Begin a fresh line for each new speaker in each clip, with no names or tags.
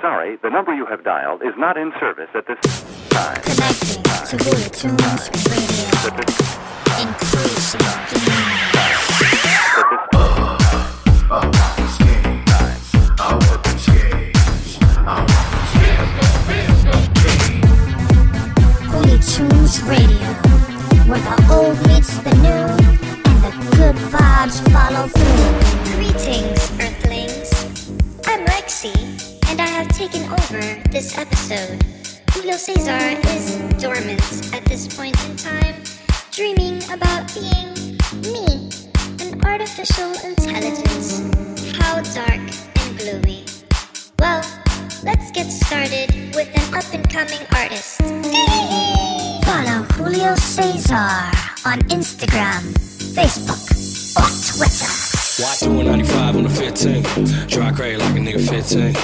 sorry, the number you have dialed is not in service at this time.
Connecting to Buddha Tunes Radio. Increasing. Holy Tunes Radio. Where the old meets the new and the good vibes follow through.
Greetings, Earthlings. I'm Lexi, and I have taken over this episode. Julio Cesar is dormant at this point in time, dreaming about being me, an artificial intelligence. How dark and gloomy. Well, let's get started with an up and coming artist.
Follow Julio Cesar on Instagram, Facebook, or Twitter.
Watch 295 on the 15. Try crazy like a nigga 15.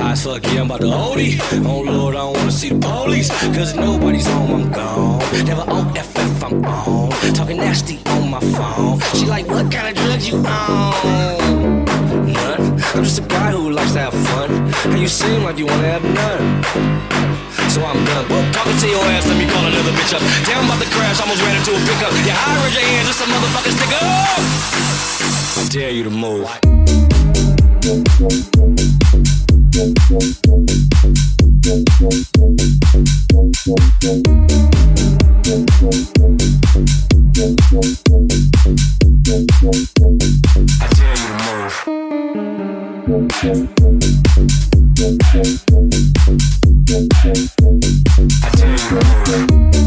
High as fuck, yeah, I'm about to OD. Oh Lord, I don't wanna see the police. Cause nobody's home, I'm gone. Never on FF, I'm on. Talking nasty on my phone. She like, what kind of drugs you on? None. I'm just a guy who likes to have fun. And you seem like you wanna have none. So I'm done. Whoop, talking to your ass, let me call another bitch up. Damn, about to crash, almost ran into a pickup. Yeah, I raise your hands, just a motherfucking stick up. I dare you to move. I dare. I you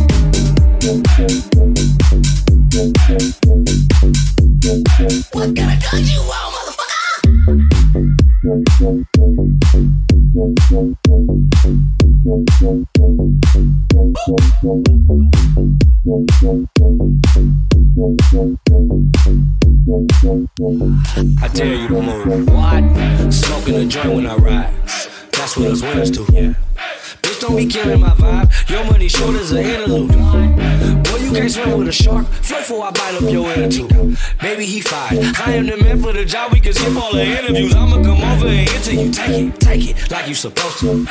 What? Smoking a joint when I ride. That's what us winners do. Yeah. Bitch, don't be killing my vibe. Your money short as an interlude. Boy, you can't swim with a shark. Flow before I bite up your attitude. Baby, he fine. I am the man for the job. We can skip all the interviews. I'ma come over and enter you. Take it, take it like you supposed to.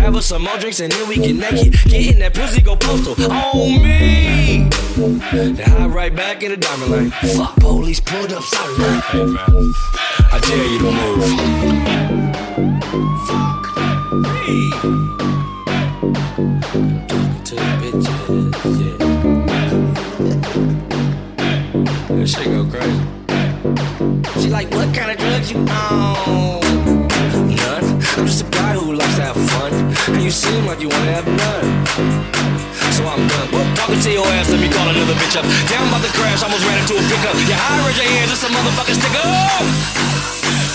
Have us some more drinks and then we get naked. Get in that pussy, go postal. On me. Then hop right back in the diamond lane. Fuck police, pulled up, sorry. Hey, man. I dare you to move. Fuck me. None. I'm just a guy who likes to have fun. And you seem like you wanna have none. So I'm done. Whoop, talking to your ass, let me call another bitch up. I'm about to crash, almost ran into a pickup. Yeah, I raise your hands, just a motherfucking stick up.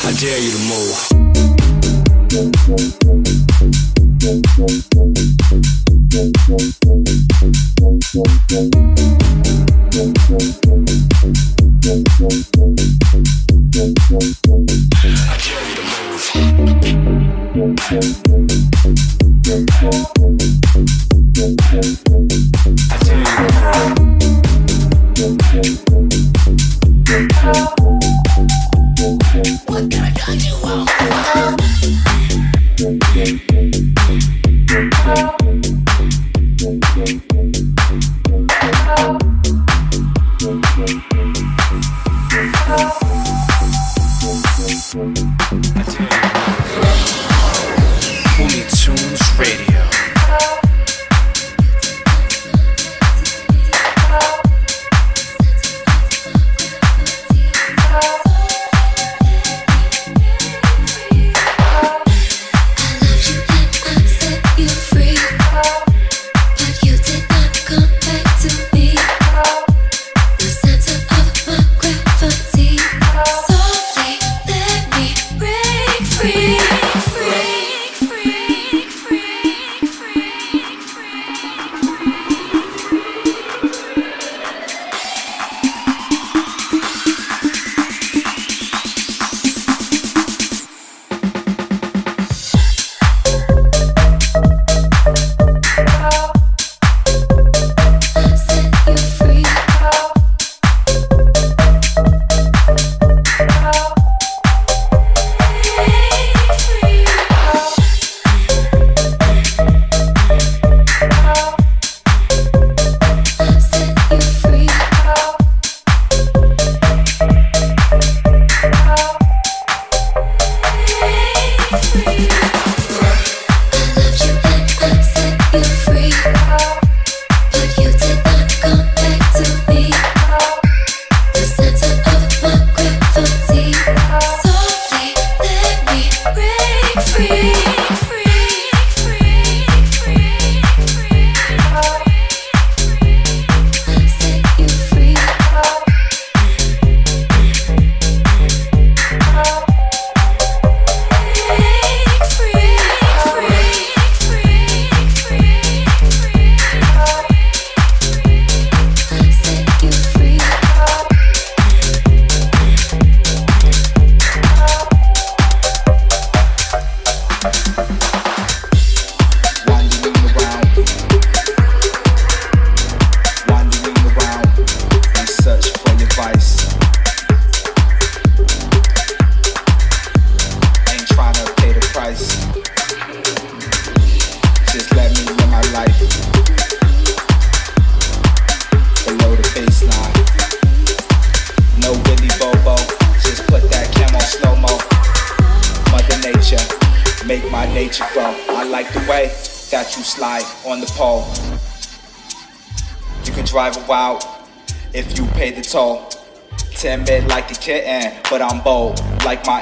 I dare you to move. I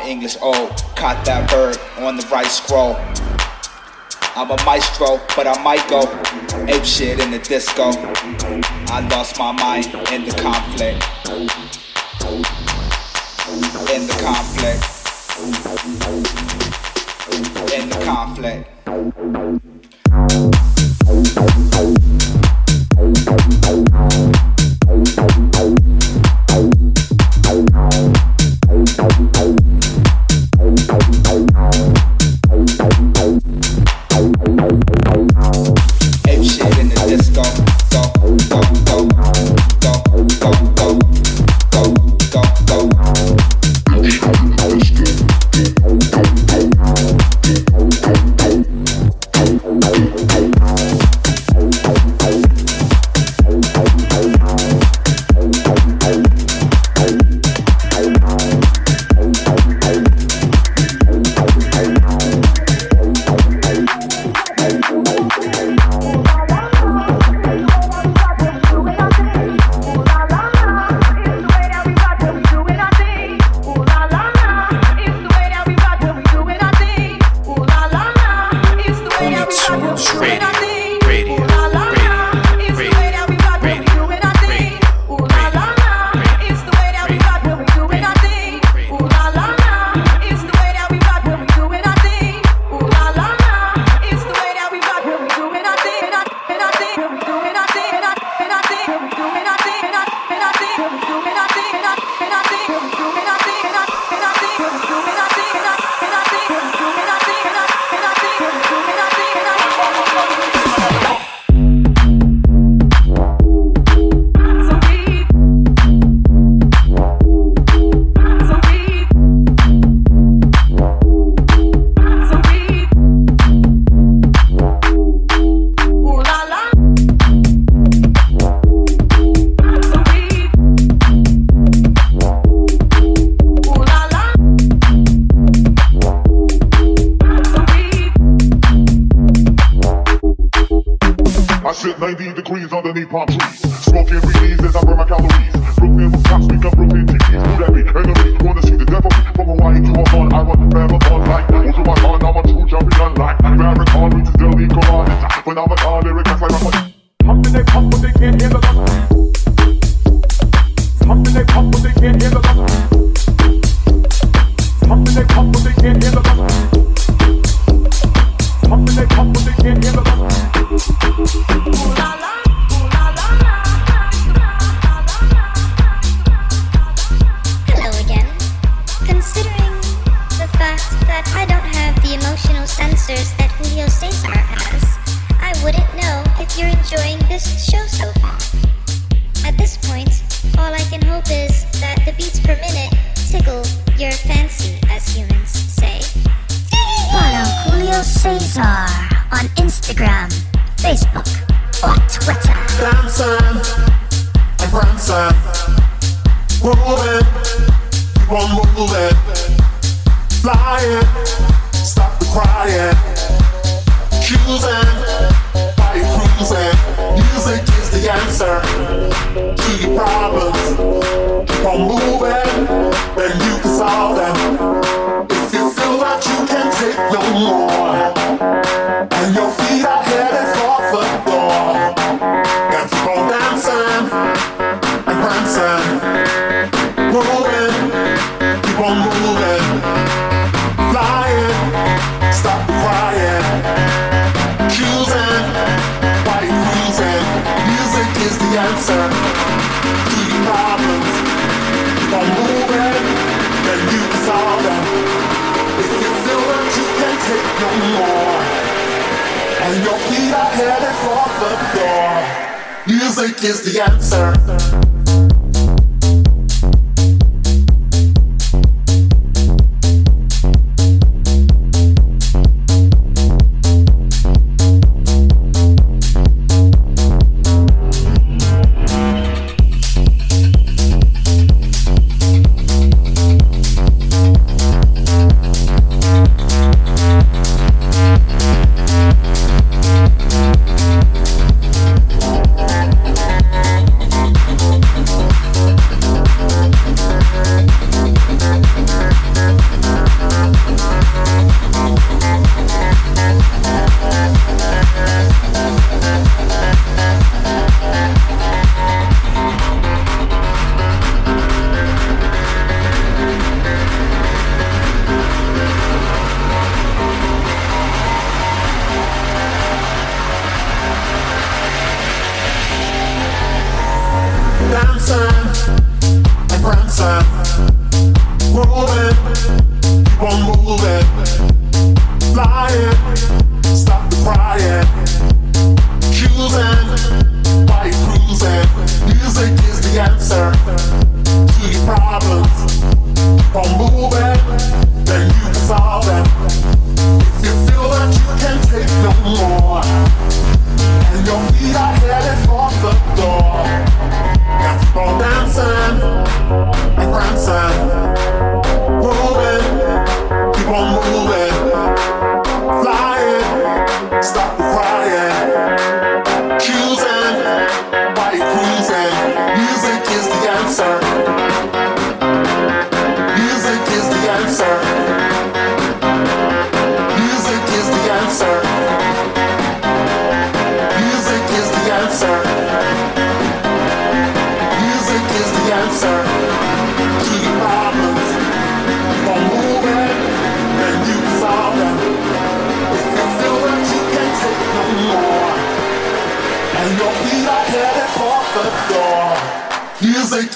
English old. Caught that bird on the right scroll. I'm a maestro, but I might go ape shit in the disco. I lost my mind in the conflict. In the conflict.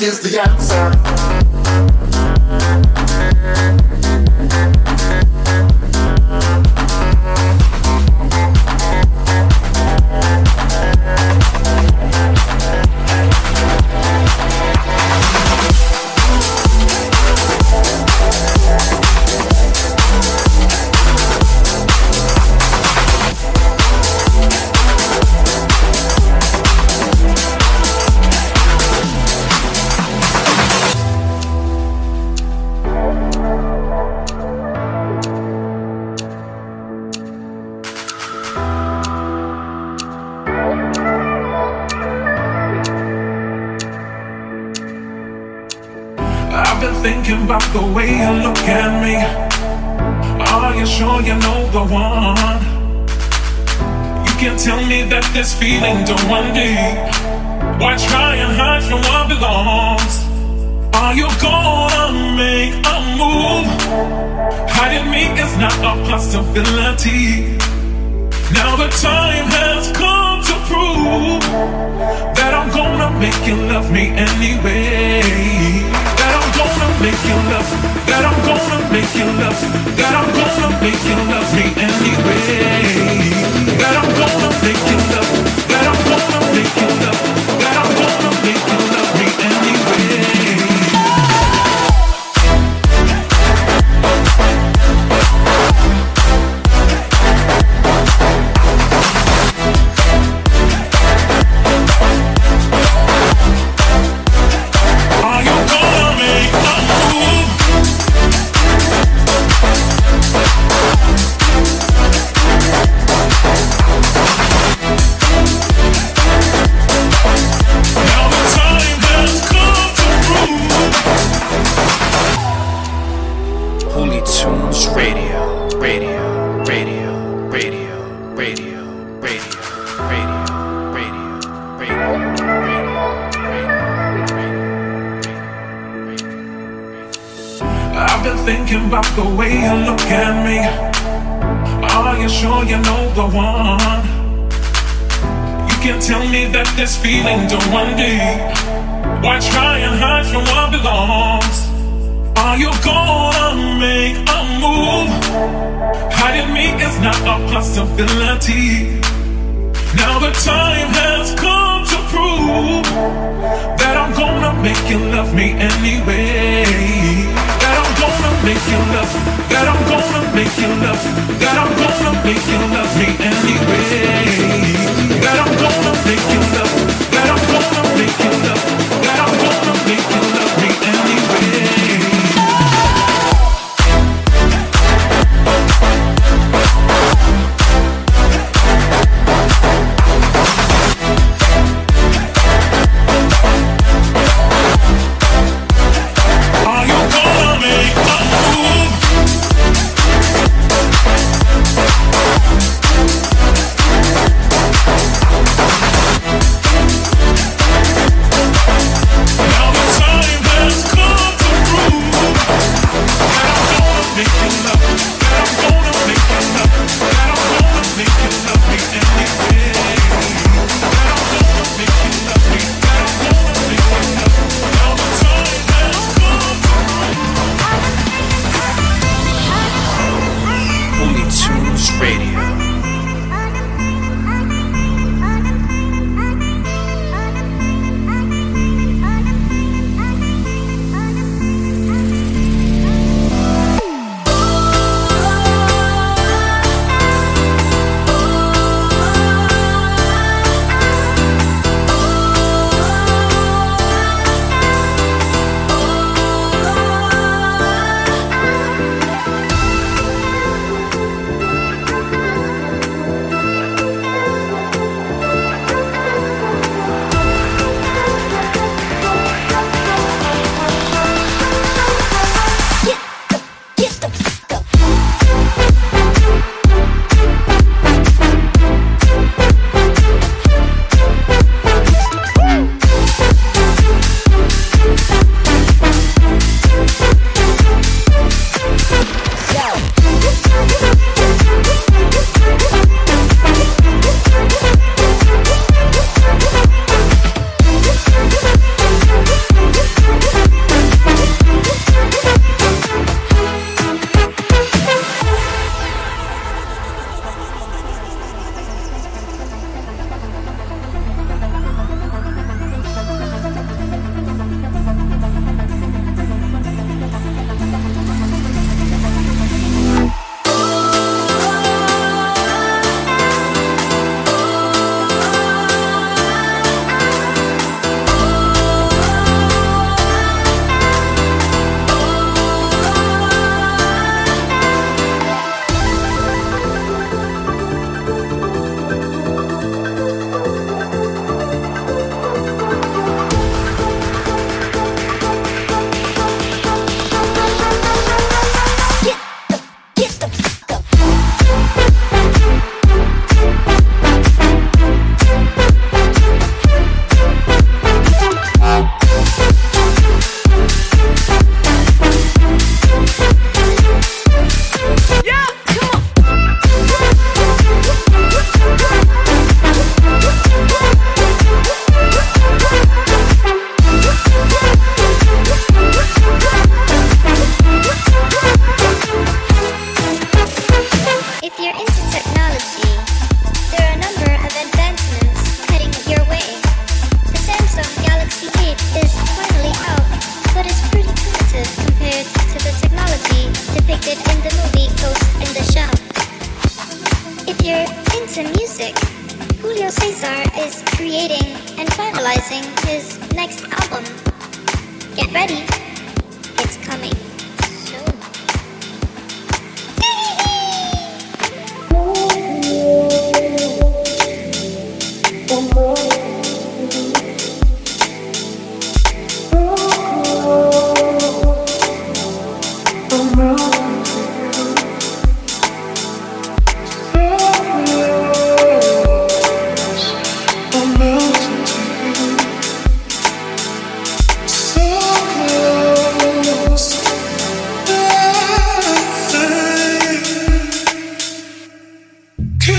Is the
answer.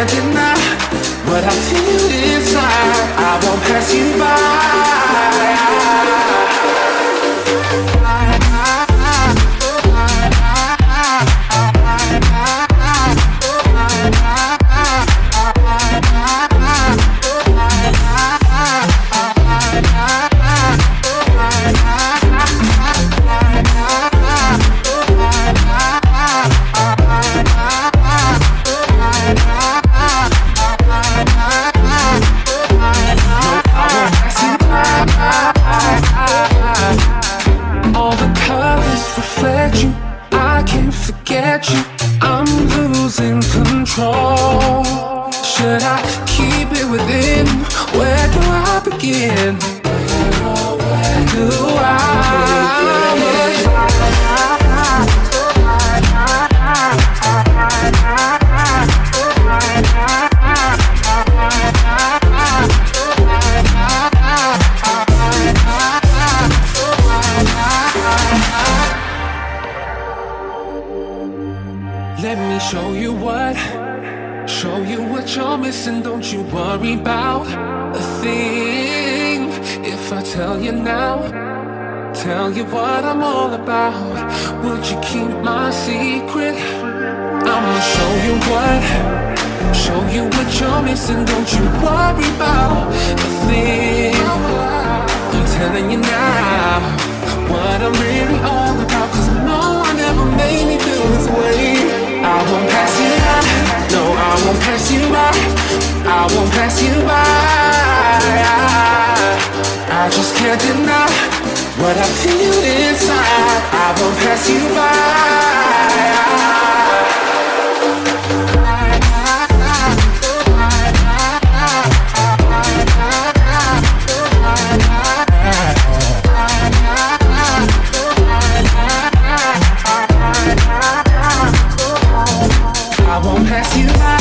can't
deny what I feel inside. can't deny what I feel inside. I won't pass you by. I won't pass you by.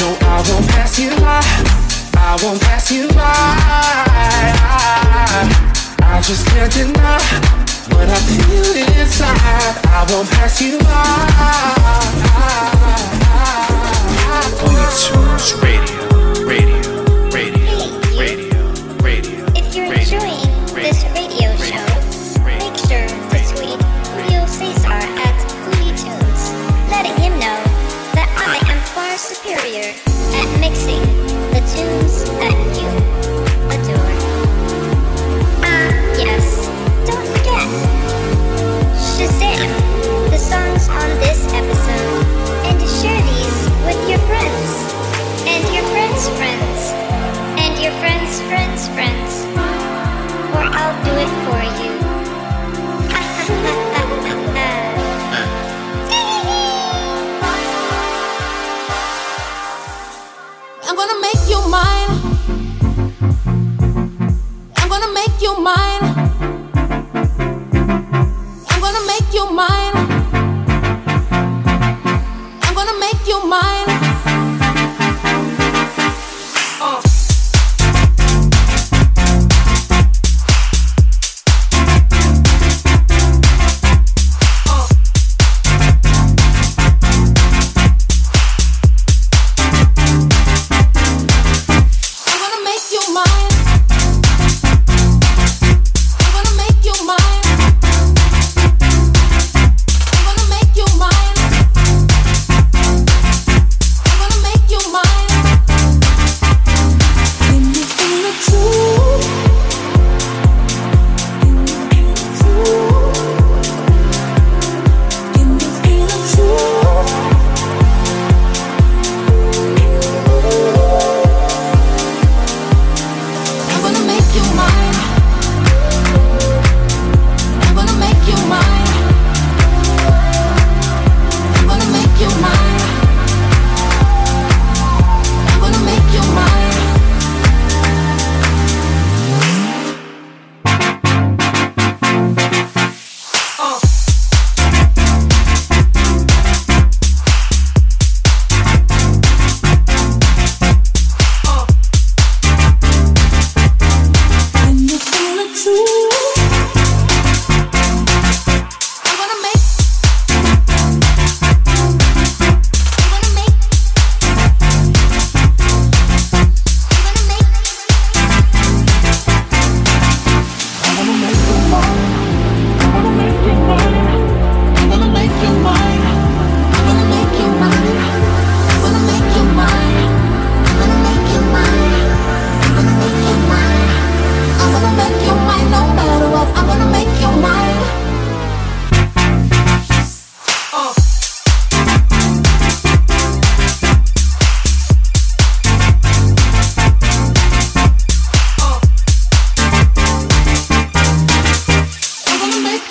No, I won't pass you by. I won't pass you by. I just can't deny what I feel inside. I won't pass you by.
Only tunes
ready.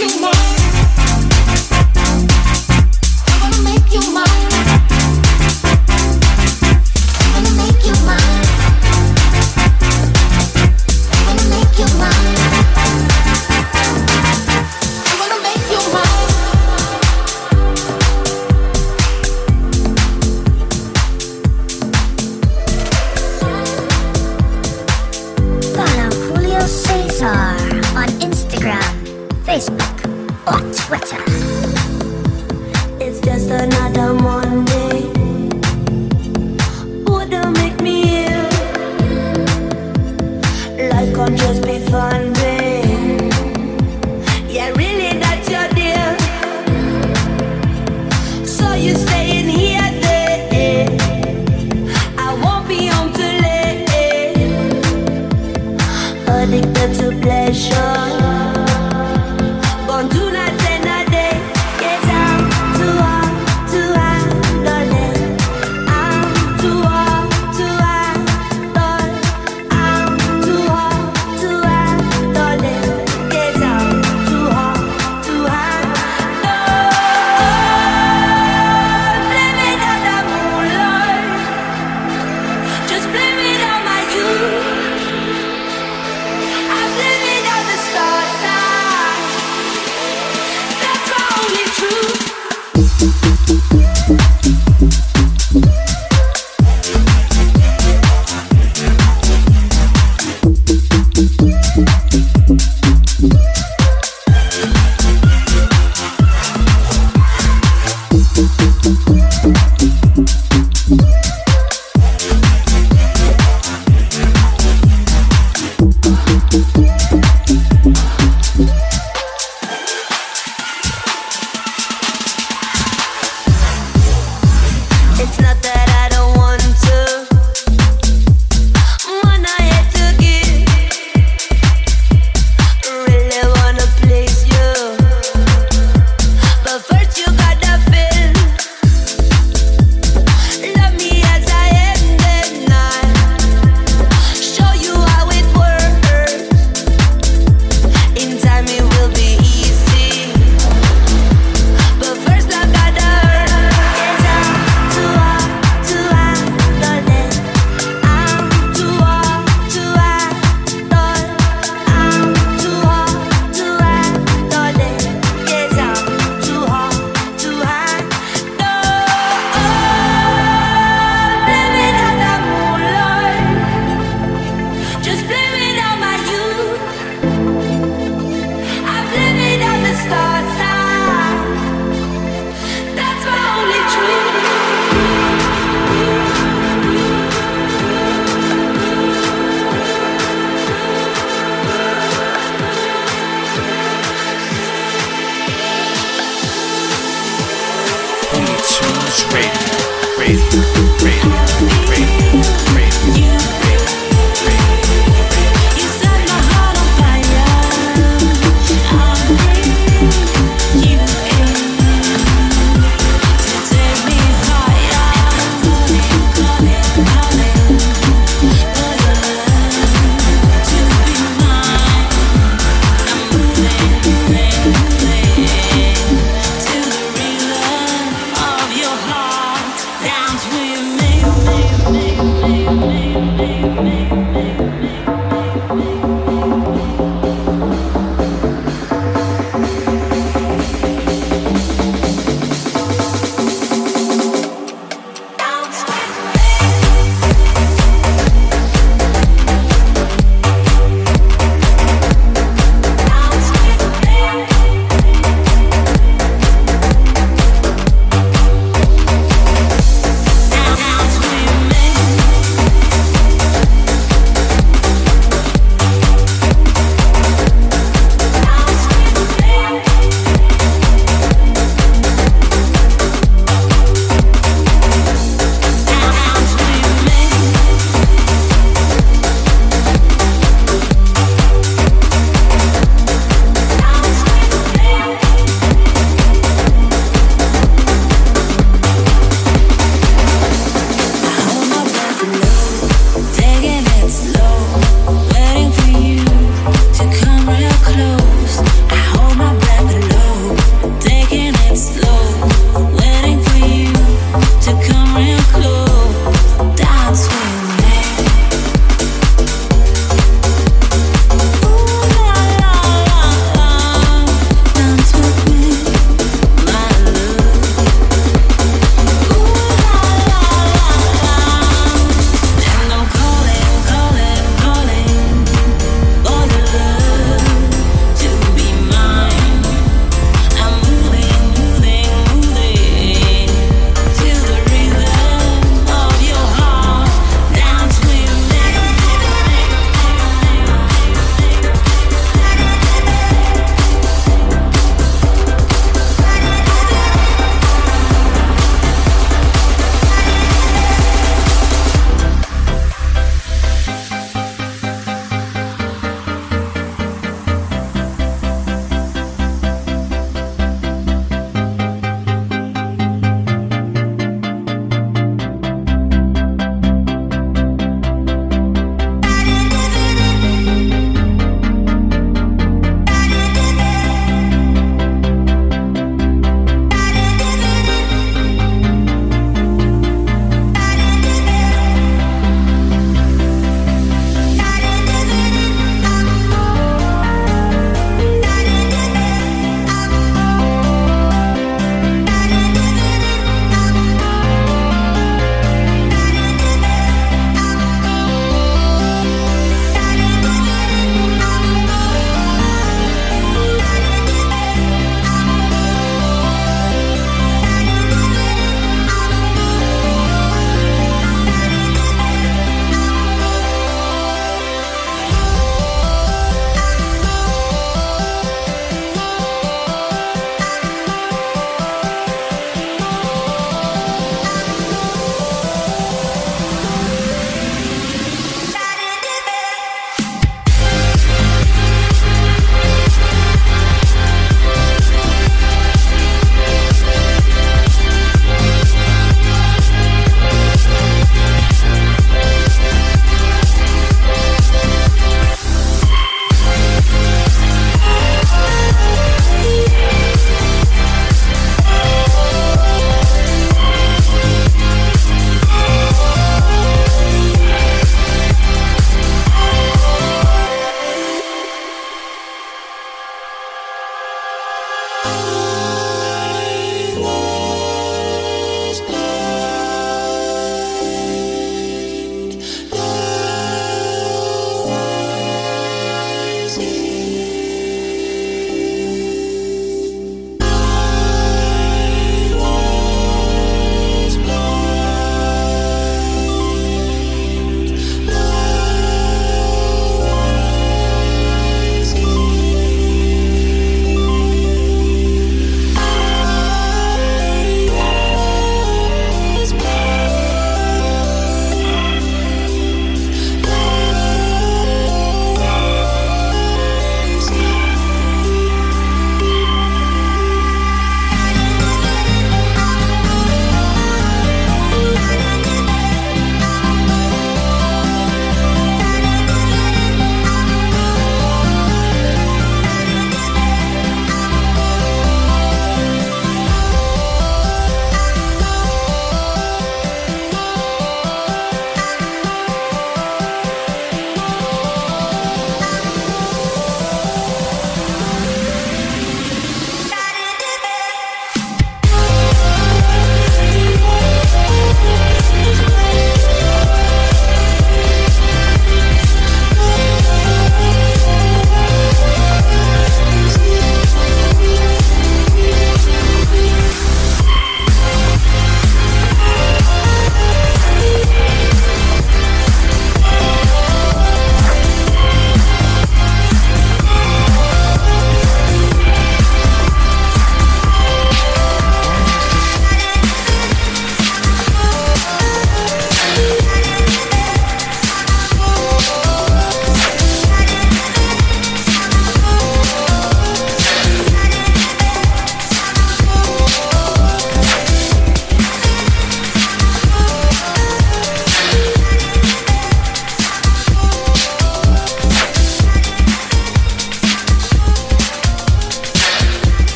You.
much.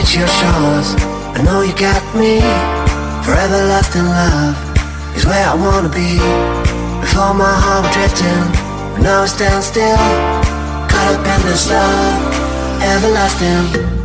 reach your shores. I know you got me. For everlasting love is where I wanna be. Before my heart was drifting, but now it stands still. Caught up in this love, everlasting.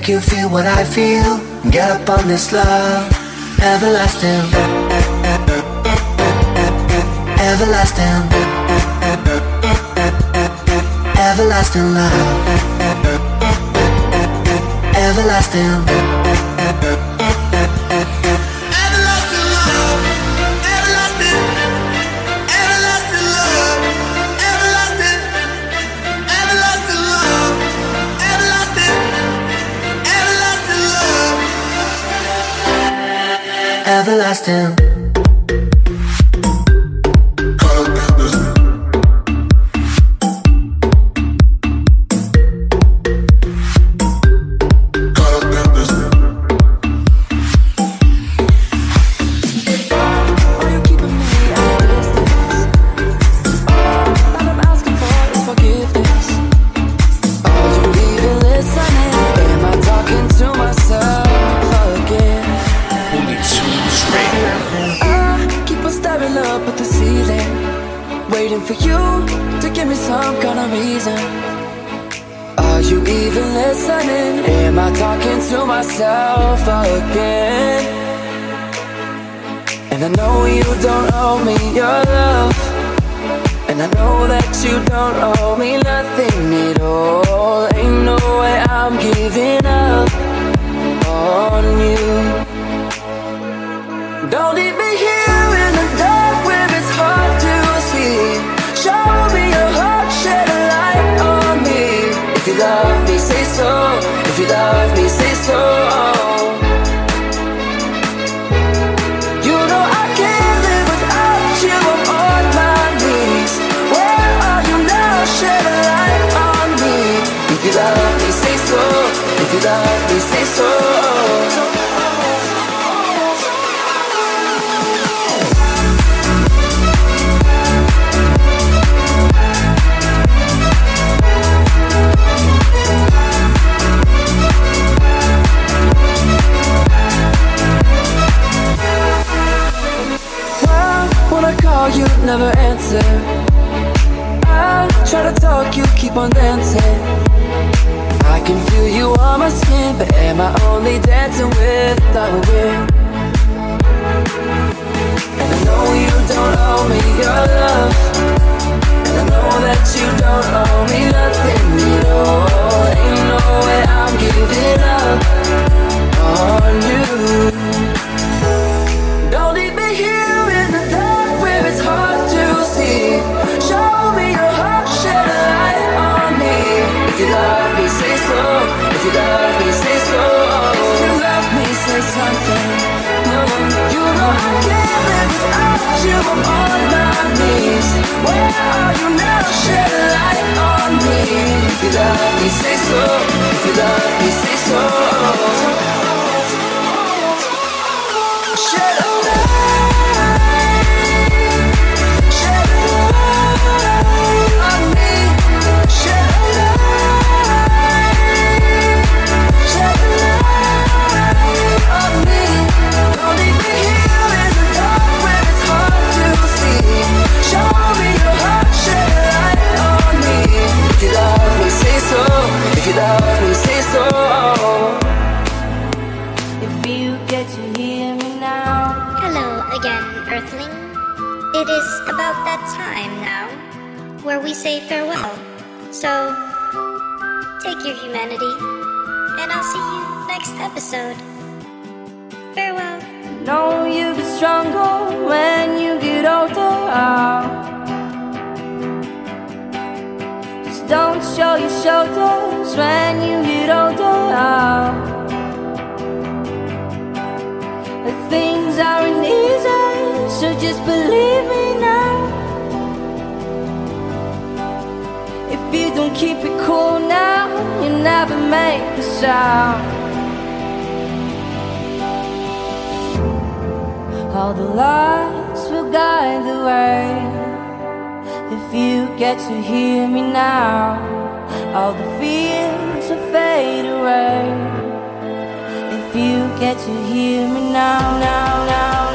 make you feel what I feel. Get up on this love, everlasting, everlasting, everlasting love, everlasting. everlasting
stronger when you get older. Just don't show your shoulders when you get older. Things aren't easy, so just believe me now. If you don't keep it cool now, you never make the sound. All the lights will guide the way. If you get to hear me now, all the fears will fade away. If you get to hear me now, now, now.